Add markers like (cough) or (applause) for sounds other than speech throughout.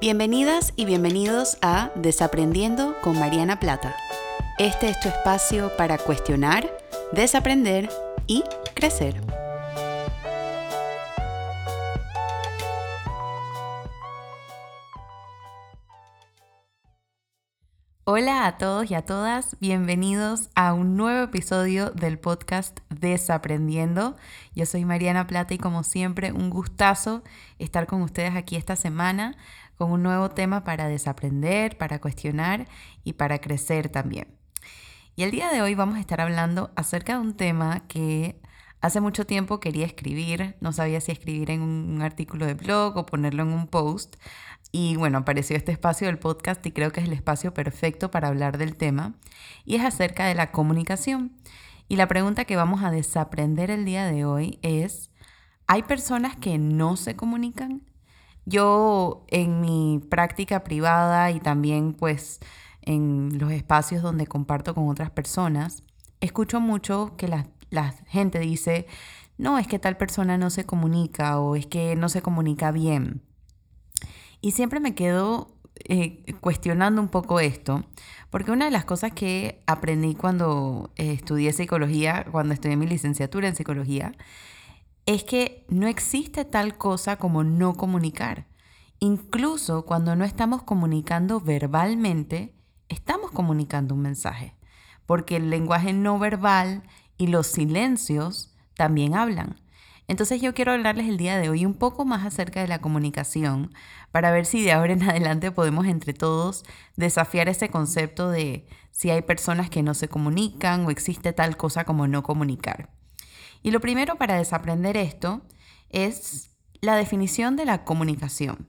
Bienvenidas y bienvenidos a Desaprendiendo con Mariana Plata. Este es tu espacio para cuestionar, desaprender y crecer. Hola a todos y a todas, bienvenidos a un nuevo episodio del podcast Desaprendiendo. Yo soy Mariana Plata y como siempre un gustazo estar con ustedes aquí esta semana con un nuevo tema para desaprender, para cuestionar y para crecer también. Y el día de hoy vamos a estar hablando acerca de un tema que hace mucho tiempo quería escribir, no sabía si escribir en un artículo de blog o ponerlo en un post. Y bueno, apareció este espacio del podcast y creo que es el espacio perfecto para hablar del tema. Y es acerca de la comunicación. Y la pregunta que vamos a desaprender el día de hoy es, ¿hay personas que no se comunican? Yo en mi práctica privada y también pues en los espacios donde comparto con otras personas, escucho mucho que la, gente dice, no, es que tal persona no se comunica o es que no se comunica bien. Y siempre me quedo eh, cuestionando un poco esto, porque una de las cosas que aprendí cuando eh, estudié psicología, cuando estudié mi licenciatura en psicología, es que no existe tal cosa como no comunicar. Incluso cuando no estamos comunicando verbalmente, estamos comunicando un mensaje, porque el lenguaje no verbal y los silencios también hablan. Entonces yo quiero hablarles el día de hoy un poco más acerca de la comunicación para ver si de ahora en (laughs) adelante podemos entre todos desafiar ese concepto de si hay personas que no se comunican o existe tal cosa como no comunicar. Y lo primero para desaprender esto es la definición de la comunicación.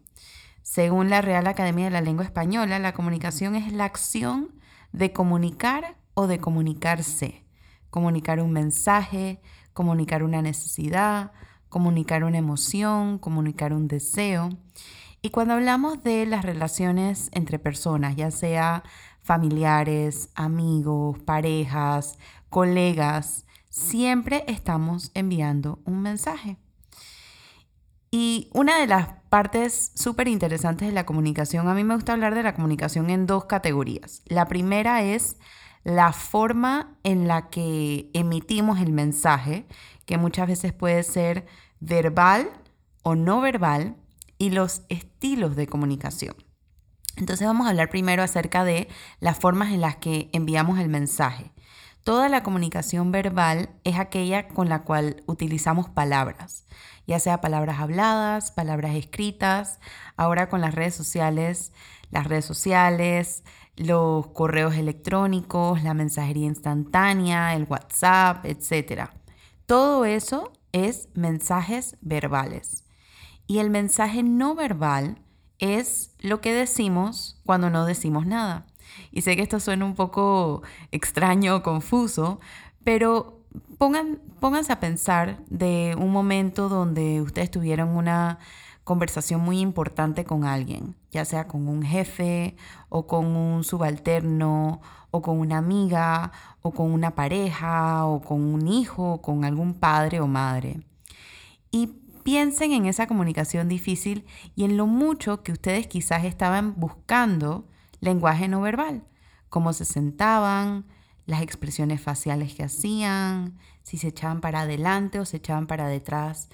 Según la Real Academia de la Lengua Española, la comunicación es la acción de comunicar o de comunicarse. Comunicar un mensaje, comunicar una necesidad, comunicar una emoción, comunicar un deseo. Y cuando hablamos de las relaciones entre personas, ya sea familiares, amigos, parejas, colegas, siempre estamos enviando un mensaje. Y una de las partes súper interesantes de la comunicación, a mí me gusta hablar de la comunicación en dos categorías. La primera es la forma en la que emitimos el mensaje, que muchas veces puede ser verbal o no verbal, y los estilos de comunicación. Entonces vamos a hablar primero acerca de las formas en las que enviamos el mensaje. Toda la comunicación verbal es aquella con la cual utilizamos palabras, ya sea palabras habladas, palabras escritas, ahora con las redes sociales, las redes sociales, los correos electrónicos, la mensajería instantánea, el WhatsApp, etc. Todo eso es mensajes verbales. Y el mensaje no verbal es lo que decimos cuando no decimos nada. Y sé que esto suena un poco extraño confuso, pero pongan, pónganse a pensar de un momento donde ustedes tuvieron una conversación muy importante con alguien, ya sea con un jefe o con un subalterno o con una amiga o con una pareja o con un hijo o con algún padre o madre. Y piensen en esa comunicación difícil y en lo mucho que ustedes quizás estaban buscando lenguaje no verbal, cómo se sentaban, las expresiones faciales que hacían, si se echaban para adelante o se echaban para detrás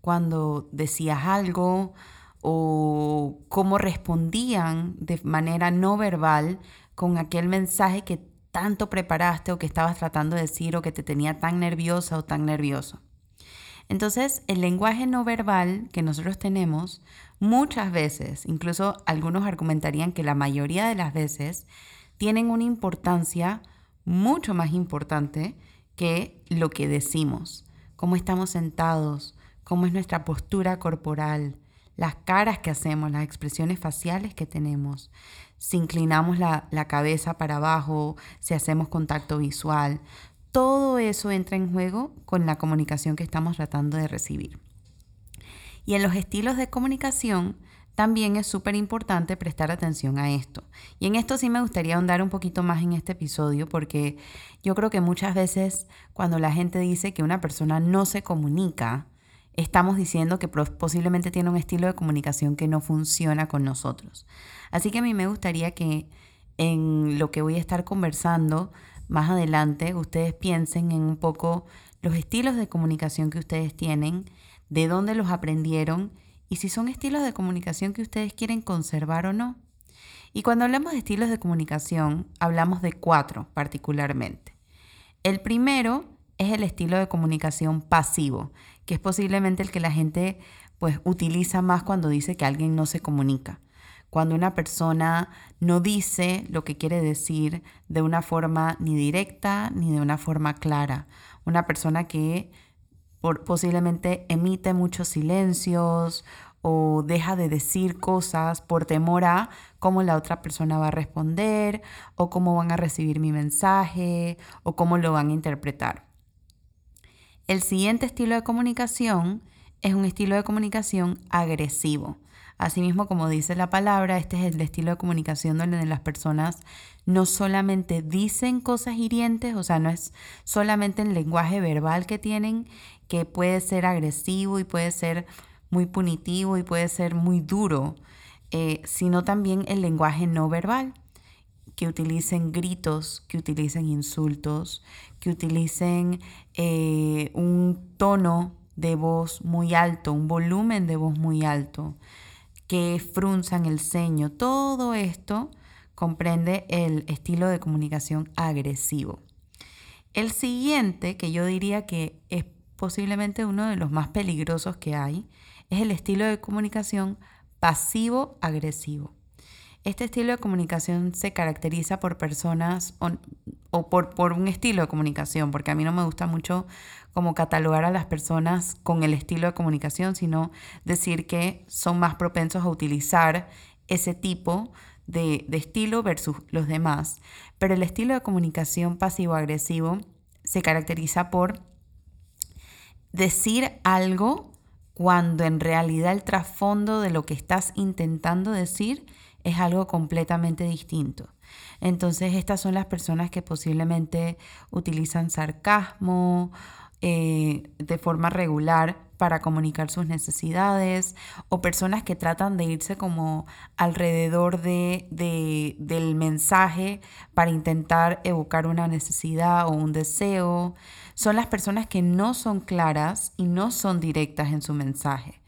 cuando decías algo o cómo respondían de manera no verbal con aquel mensaje que tanto preparaste o que estabas tratando de decir o que te tenía tan nerviosa o tan nervioso. Entonces, el lenguaje no verbal que nosotros tenemos muchas veces, incluso algunos argumentarían que la mayoría de las veces, tienen una importancia mucho más importante que lo que decimos, cómo estamos sentados, cómo es nuestra postura corporal, las caras que hacemos, las expresiones faciales que tenemos, si inclinamos la, la cabeza para abajo, si hacemos contacto visual. Todo eso entra en juego con la comunicación que estamos tratando de recibir. Y en los estilos de comunicación también es súper importante prestar atención a esto. Y en esto sí me gustaría ahondar un poquito más en este episodio porque yo creo que muchas veces cuando la gente dice que una persona no se comunica, estamos diciendo que posiblemente tiene un estilo de comunicación que no funciona con nosotros. Así que a mí me gustaría que en lo que voy a estar conversando más adelante, ustedes piensen en un poco los estilos de comunicación que ustedes tienen, de dónde los aprendieron y si son estilos de comunicación que ustedes quieren conservar o no. Y cuando hablamos de estilos de comunicación, hablamos de cuatro particularmente. El primero es el estilo de comunicación pasivo, que es posiblemente el que la gente pues utiliza más cuando dice que alguien no se comunica. Cuando una persona no dice lo que quiere decir de una forma ni directa ni de una forma clara. Una persona que posiblemente emite muchos silencios o deja de decir cosas por temor a cómo la otra persona va a responder o cómo van a recibir mi mensaje o cómo lo van a interpretar. El siguiente estilo de comunicación es un estilo de comunicación agresivo. Asimismo, como dice la palabra, este es el estilo de comunicación donde las personas no solamente dicen cosas hirientes, o sea, no es solamente el lenguaje verbal que tienen, que puede ser agresivo y puede ser muy punitivo y puede ser muy duro, eh, sino también el lenguaje no verbal, que utilicen gritos, que utilicen insultos, que utilicen eh, un tono de voz muy alto, un volumen de voz muy alto, que frunzan el ceño. Todo esto comprende el estilo de comunicación agresivo. El siguiente, que yo diría que es posiblemente uno de los más peligrosos que hay, es el estilo de comunicación pasivo-agresivo. Este estilo de comunicación se caracteriza por personas o, por, por, un estilo de comunicación, porque a mí no me gusta mucho como catalogar a las personas con el estilo de comunicación, sino decir que son más propensos a utilizar ese tipo de, de estilo versus los demás. Pero el estilo de comunicación pasivo-agresivo se caracteriza por decir algo cuando en realidad el trasfondo de lo que estás intentando decir es algo completamente distinto. Entonces estas son las personas que posiblemente utilizan sarcasmo eh, de forma regular para comunicar sus necesidades o personas que tratan de irse como alrededor de, del mensaje para intentar evocar una necesidad o un deseo. Son las personas que no son claras y no son directas en su mensaje.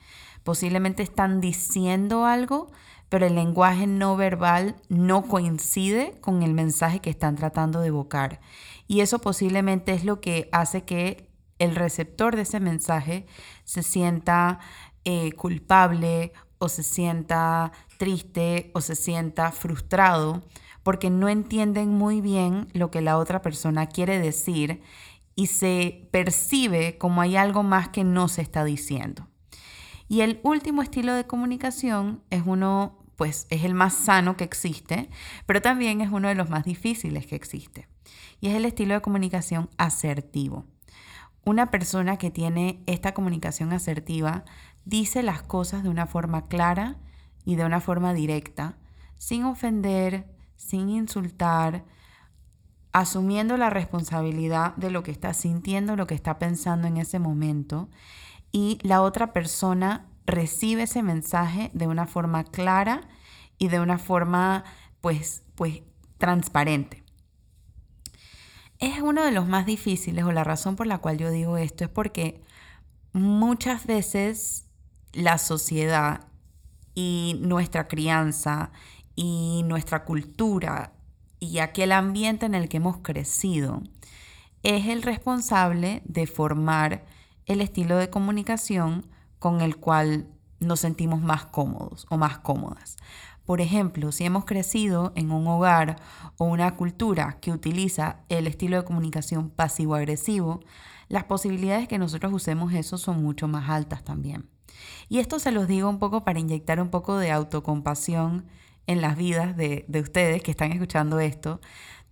Posiblemente están diciendo algo, pero el lenguaje no verbal no coincide con el mensaje que están tratando de evocar. Y eso posiblemente es lo que hace que el receptor de ese mensaje se sienta eh, culpable o se sienta triste o se sienta frustrado porque no entienden muy bien lo que la otra persona quiere decir y se percibe como hay algo más que no se está diciendo. Y el último estilo de comunicación es uno, pues es el más sano que existe, pero también es uno de los más difíciles que existe. Y es el estilo de comunicación asertivo. Una persona que tiene esta comunicación asertiva dice las cosas de una forma clara y de una forma directa, sin ofender, sin insultar, asumiendo la responsabilidad de lo que está sintiendo, lo que está pensando en ese momento, y la otra persona recibe ese mensaje de una forma clara y de una forma pues, pues transparente. Es uno de los más difíciles o la razón por la cual yo digo esto es porque muchas veces la sociedad y nuestra crianza y nuestra cultura y aquel ambiente en el que hemos crecido es el responsable de formar el estilo de comunicación con el cual nos sentimos más cómodos o más cómodas. Por ejemplo, si hemos crecido en un hogar o una cultura que utiliza el estilo de comunicación pasivo-agresivo, las posibilidades que nosotros usemos eso son mucho más altas también. Y esto se los digo un poco para inyectar un poco de autocompasión en las vidas de, de ustedes que están escuchando esto,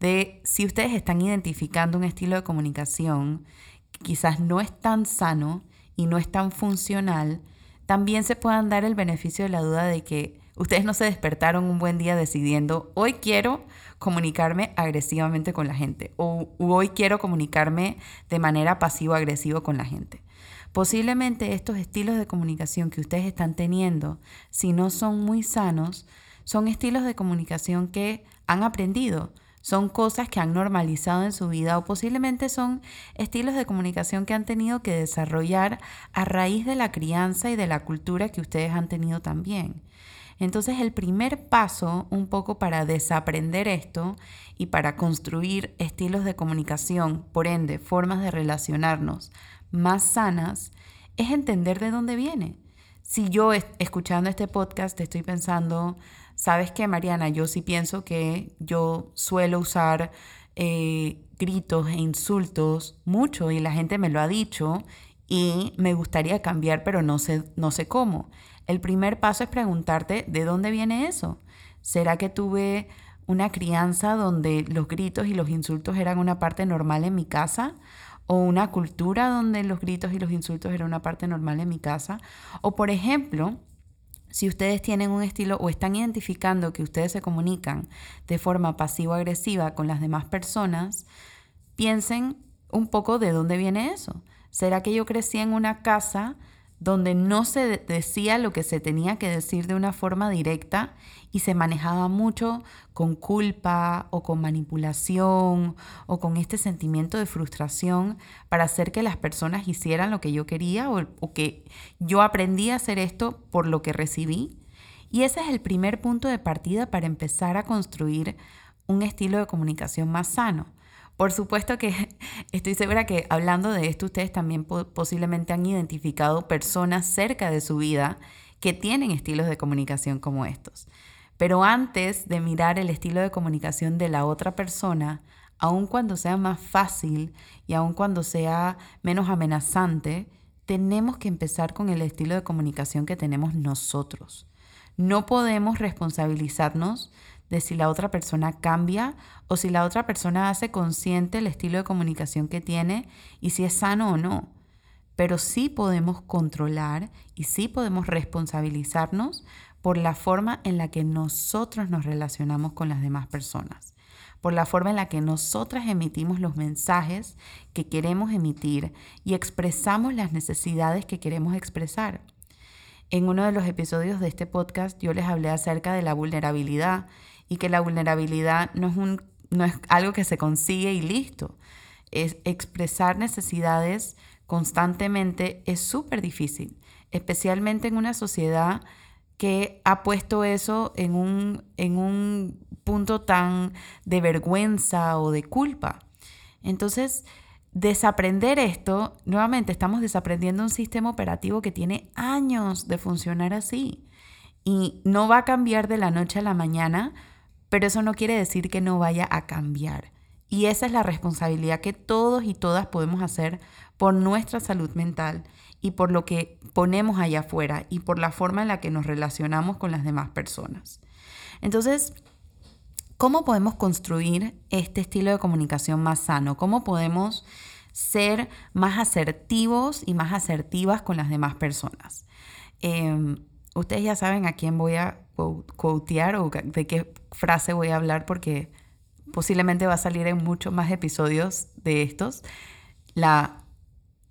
de si ustedes están identificando un estilo de comunicación que quizás no es tan sano y no es tan funcional, también se puedan dar el beneficio de la duda de que Ustedes no se despertaron un buen día decidiendo, hoy quiero comunicarme agresivamente con la gente o hoy quiero comunicarme de manera pasivo-agresivo con la gente. Posiblemente estos estilos de comunicación que ustedes están teniendo, si no son muy sanos, son estilos de comunicación que han aprendido, son cosas que han normalizado en su vida o posiblemente son estilos de comunicación que han tenido que desarrollar a raíz de la crianza y de la cultura que ustedes han tenido también. Entonces el primer paso un poco para desaprender esto y para construir estilos de comunicación, por ende, formas de relacionarnos más sanas, es entender de dónde viene. Si yo escuchando este podcast estoy pensando, ¿sabes qué, Mariana? Yo sí pienso que yo suelo usar eh, gritos e insultos mucho y la gente me lo ha dicho y me gustaría cambiar, pero no sé, no sé cómo. El primer paso es preguntarte de dónde viene eso. ¿Será que tuve una crianza donde los gritos y los insultos eran una parte normal en mi casa? ¿O una cultura donde los gritos y los insultos eran una parte normal en mi casa? O por ejemplo, si ustedes tienen un estilo o están identificando que ustedes se comunican de forma pasivo-agresiva con las demás personas, piensen un poco de dónde viene eso. ¿Será que yo crecí en una casa donde no se decía lo que se tenía que decir de una forma directa y se manejaba mucho con culpa o con manipulación o con este sentimiento de frustración para hacer que las personas hicieran lo que yo quería o, que yo aprendí a hacer esto por lo que recibí. Y ese es el primer punto de partida para empezar a construir un estilo de comunicación más sano. Por supuesto que (laughs) estoy segura que hablando de esto ustedes también posiblemente han identificado personas cerca de su vida que tienen estilos de comunicación como estos. Pero antes de mirar el estilo de comunicación de la otra persona, aun cuando sea más fácil y aun cuando sea menos amenazante, tenemos que empezar con el estilo de comunicación que tenemos nosotros. No podemos responsabilizarnos de si la otra persona cambia o si la otra persona hace consciente el estilo de comunicación que tiene y si es sano o no. Pero sí podemos controlar y sí podemos responsabilizarnos por la forma en la que nosotros nos relacionamos con las demás personas, por la forma en la que nosotras emitimos los mensajes que queremos emitir y expresamos las necesidades que queremos expresar. En uno de los episodios de este podcast yo les hablé acerca de la vulnerabilidad y que la vulnerabilidad no es, un, no es algo que se consigue y listo. Es expresar necesidades constantemente es súper difícil, especialmente en una sociedad que ha puesto eso en un, en un punto tan de vergüenza o de culpa. Entonces, desaprender esto, nuevamente estamos desaprendiendo un sistema operativo que tiene años de funcionar así. Y no va a cambiar de la noche a la mañana, pero eso no quiere decir que no vaya a cambiar. Y esa es la responsabilidad que todos y todas podemos hacer por nuestra salud mental y por lo que ponemos allá afuera y por la forma en la que nos relacionamos con las demás personas. Entonces, ¿cómo podemos construir este estilo de comunicación más sano? ¿Cómo podemos ser más asertivos y más asertivas con las demás personas? Em, ustedes ya saben a quién voy a quotear o de qué frase voy a hablar porque posiblemente va a salir en muchos más episodios de estos. La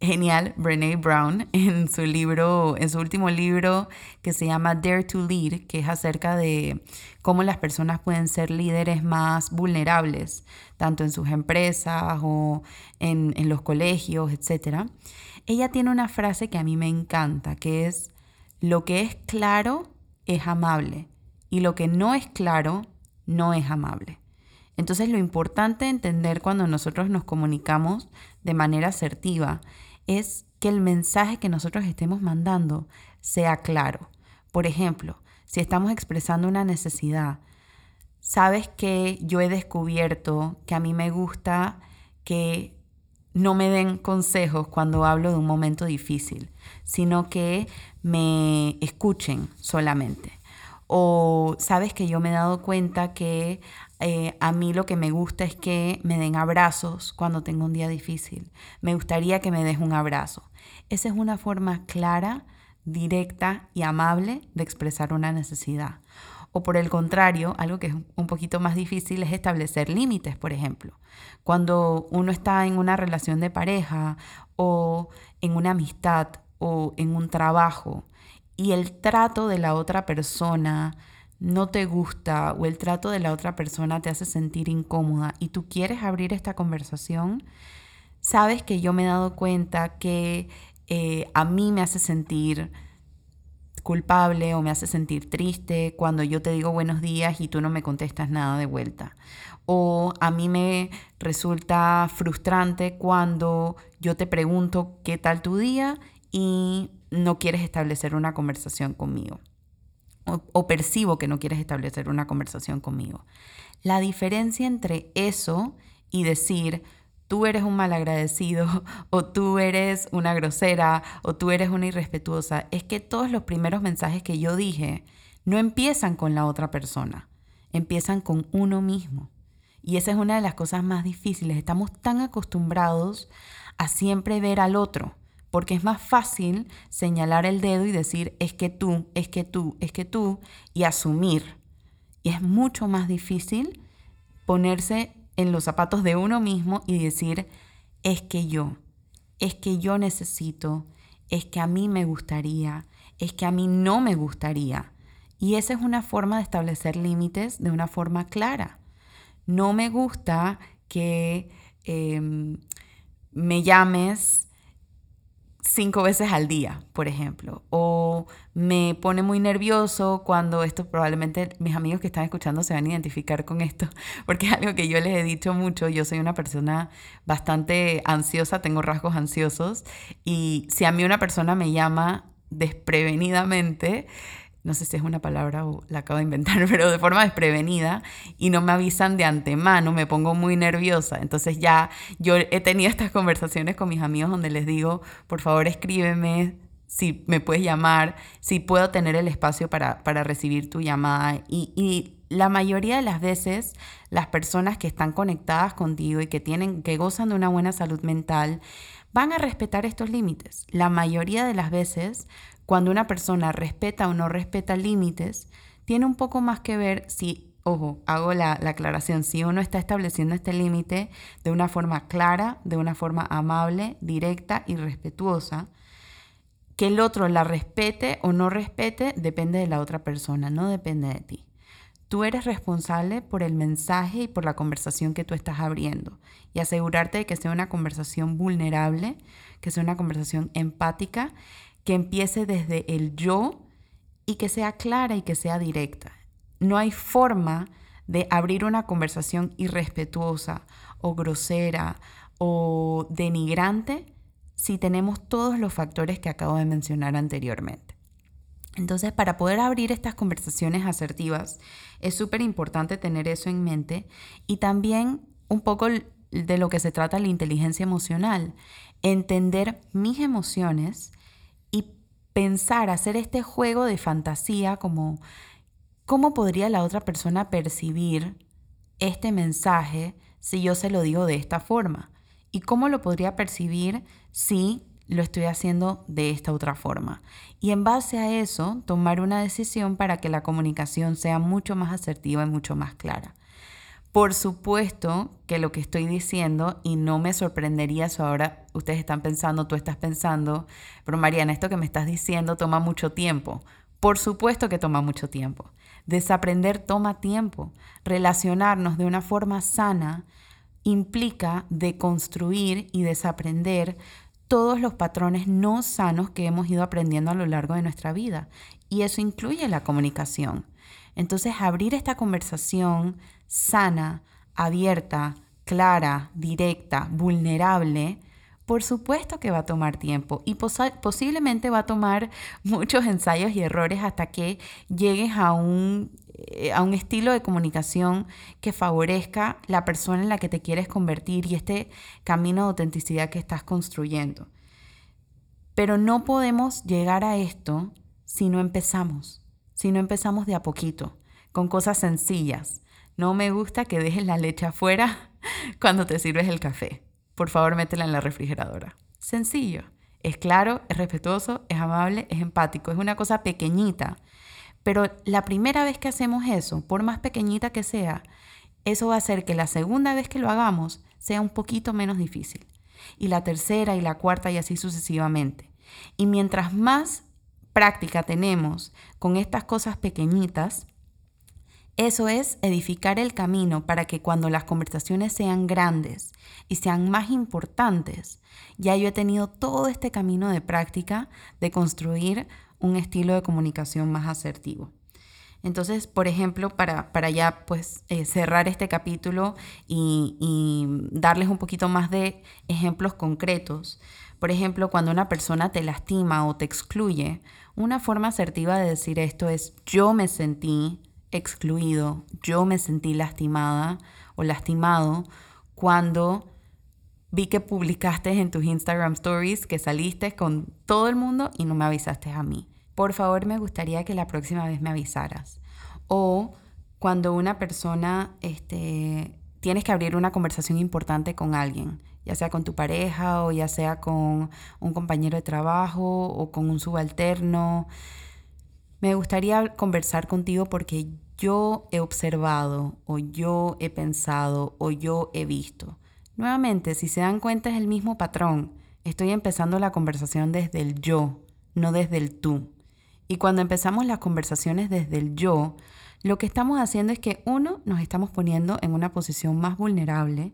genial Brene Brown (laughs) en su libro, en su último libro que se llama Dare to Lead, que es acerca de cómo las personas pueden ser líderes más vulnerables, tanto en sus empresas o en, en los colegios, etc. Ella tiene una frase que a mí me encanta, que es, lo que es claro es amable y lo que no es claro no es amable. Entonces lo importante de entender cuando nosotros nos comunicamos de manera asertiva es que el mensaje que nosotros estemos mandando sea claro. Por ejemplo, si estamos expresando una necesidad, sabes que yo he descubierto que a mí me gusta que no me den consejos cuando hablo de un momento difícil, sino que me escuchen solamente. O sabes que yo me he dado cuenta que eh, a mí lo que me gusta es que me den abrazos cuando tengo un día difícil. Me gustaría que me des un abrazo. Esa es una forma clara, directa y amable de expresar una necesidad. O por el contrario, algo que es un poquito más difícil es establecer límites, por ejemplo. Cuando uno está en una relación de pareja o en una amistad o en un trabajo y el trato de la otra persona no te gusta o el trato de la otra persona te hace sentir incómoda y tú quieres abrir esta conversación, sabes que yo me he dado cuenta que eh, a mí me hace sentir culpable o me hace sentir triste cuando yo te digo buenos días y tú no me contestas nada de vuelta. O a mí me resulta frustrante cuando yo te pregunto qué tal tu día y no quieres establecer una conversación conmigo. O, percibo que no quieres establecer una conversación conmigo. La diferencia entre eso y decir, tú eres un malagradecido (laughs) o tú eres una grosera o tú eres una irrespetuosa, es que todos los primeros mensajes que yo dije no empiezan con la otra persona, empiezan con uno mismo. Y esa es una de las cosas más difíciles. Estamos tan acostumbrados a siempre ver al otro porque es más fácil señalar el dedo y decir es que tú, es que tú, es que tú y asumir. Y es mucho más difícil ponerse en los zapatos de uno mismo y decir es que yo, es que yo necesito, es que a mí me gustaría, es que a mí no me gustaría. Y esa es una forma de establecer límites de una forma clara. No me gusta que em, me llames cinco veces al día, por ejemplo. O me pone muy nervioso cuando esto probablemente mis amigos que están escuchando se van a identificar con esto, (laughs) porque es algo que yo les he dicho mucho. Yo soy una persona bastante ansiosa, tengo rasgos ansiosos y si a mí una persona me llama desprevenidamente, no sé si es una palabra o la acabo de inventar, (laughs) pero de forma desprevenida y no me avisan de antemano, me pongo muy nerviosa. Entonces ya yo he tenido estas conversaciones con mis amigos donde les digo, por favor escríbeme si me puedes llamar, si puedo tener el espacio para, para recibir tu llamada. Y, y la mayoría de las veces las personas que están conectadas contigo y que, tienen, que gozan de una buena salud mental, van a respetar estos límites. La mayoría de las veces cuando una persona respeta o no respeta límites, tiene un poco más que ver si, ojo, hago la, la aclaración, si uno está estableciendo este límite de una forma clara, de una forma amable, directa y respetuosa, que el otro la respete o no respete depende de la otra persona, no depende de ti. Tú eres responsable por el mensaje y por la conversación que tú estás abriendo y asegurarte de que sea una conversación vulnerable, que sea una conversación empática que empiece desde el yo y que sea clara y que sea directa. No hay forma de abrir una conversación irrespetuosa o grosera o denigrante si tenemos todos los factores que acabo de mencionar anteriormente. Entonces, para poder abrir estas conversaciones asertivas, es súper importante tener eso en mente y también un poco de lo que se trata la inteligencia emocional, entender mis emociones pensar, hacer este juego de fantasía como cómo podría la otra persona percibir este mensaje si yo se lo digo de esta forma y cómo lo podría percibir si lo estoy haciendo de esta otra forma. Y en base a eso, tomar una decisión para que la comunicación sea mucho más asertiva y mucho más clara. Por supuesto que lo que estoy diciendo, y no me sorprendería eso ahora, ustedes están pensando, tú estás pensando, pero Mariana, esto que me estás diciendo toma mucho tiempo. Por supuesto que toma mucho tiempo. Desaprender toma tiempo. Relacionarnos de una forma sana implica deconstruir y desaprender todos los patrones no sanos que hemos ido aprendiendo a lo largo de nuestra vida. Y eso incluye la comunicación. Entonces, abrir esta conversación sana, abierta, clara, directa, vulnerable, por supuesto que va a tomar tiempo y posiblemente va a tomar (laughs) muchos ensayos y errores hasta que llegues a un, eh, a un estilo de comunicación que favorezca la persona en la que te quieres convertir y este camino de autenticidad que estás construyendo. Pero no podemos llegar a esto si no empezamos, si no empezamos de a poquito, con cosas sencillas no me gusta que dejes la leche afuera (laughs) cuando te sirves el café. Por favor, métela en la refrigeradora. Sencillo. Es claro, es respetuoso, es amable, es empático. Es una cosa pequeñita. Pero la primera vez que hacemos eso, por más pequeñita que sea, eso va a hacer que la segunda vez que lo hagamos sea un poquito menos difícil. y la tercera y la cuarta y así sucesivamente. Y mientras más práctica tenemos con estas cosas pequeñitas, eso es edificar el camino para que cuando las conversaciones sean grandes y sean más importantes, ya yo he tenido todo este camino de práctica de construir un estilo de comunicación más asertivo. Entonces, por ejemplo, para, para ya pues eh, cerrar este capítulo y, y darles un poquito más de ejemplos concretos, por ejemplo, cuando una persona te lastima o te excluye, una forma asertiva de decir esto es yo me sentí excluido, yo me sentí lastimada o lastimado cuando vi que publicaste en tus Instagram stories que saliste con todo el mundo y no me avisaste a mí. Por favor, me gustaría que la próxima vez me avisaras. O cuando una persona, este, tienes que abrir una conversación importante con alguien, ya sea con tu pareja o ya sea con un compañero de trabajo o con un subalterno me gustaría conversar contigo porque yo he observado o yo he pensado o yo he visto. Nuevamente, si se dan cuenta es el mismo patrón. Estoy empezando la conversación desde el yo, no desde el tú. Y cuando empezamos las conversaciones desde el yo, lo que estamos haciendo es que uno, nos estamos poniendo en una posición más vulnerable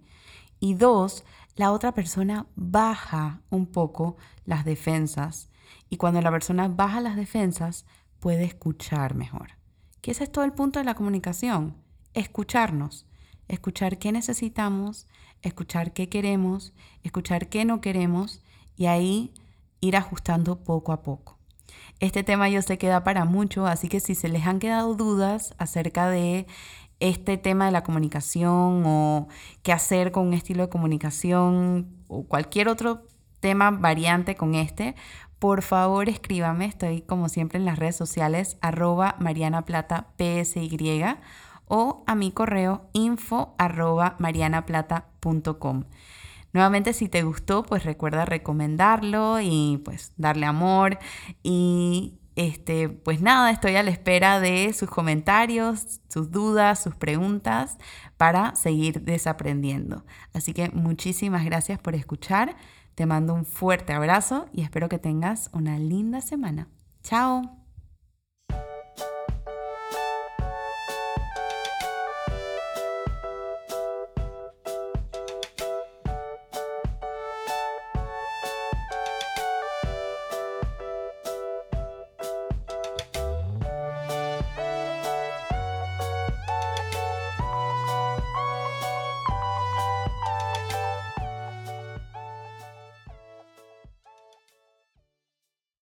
y dos, la otra persona baja un poco las defensas. Y cuando la persona baja las defensas, puede escuchar mejor. Que ese es todo el punto de la comunicación, escucharnos, escuchar qué necesitamos, escuchar qué queremos, escuchar qué no queremos y ahí ir ajustando poco a poco. Este tema yo sé que da para mucho, así que si se les han quedado dudas acerca de este tema de la comunicación o qué hacer con un estilo de comunicación o cualquier otro tema variante con este, por favor escríbame, estoy como siempre en las redes sociales, arroba marianaplata o a mi correo info arroba marianaplata.com. Nuevamente, si te gustó, pues recuerda recomendarlo y pues darle amor. Y este, pues nada, estoy a la espera de sus comentarios, sus dudas, sus preguntas para seguir desaprendiendo. Así que muchísimas gracias por escuchar. Te mando un fuerte abrazo y espero que tengas una linda semana. Chao.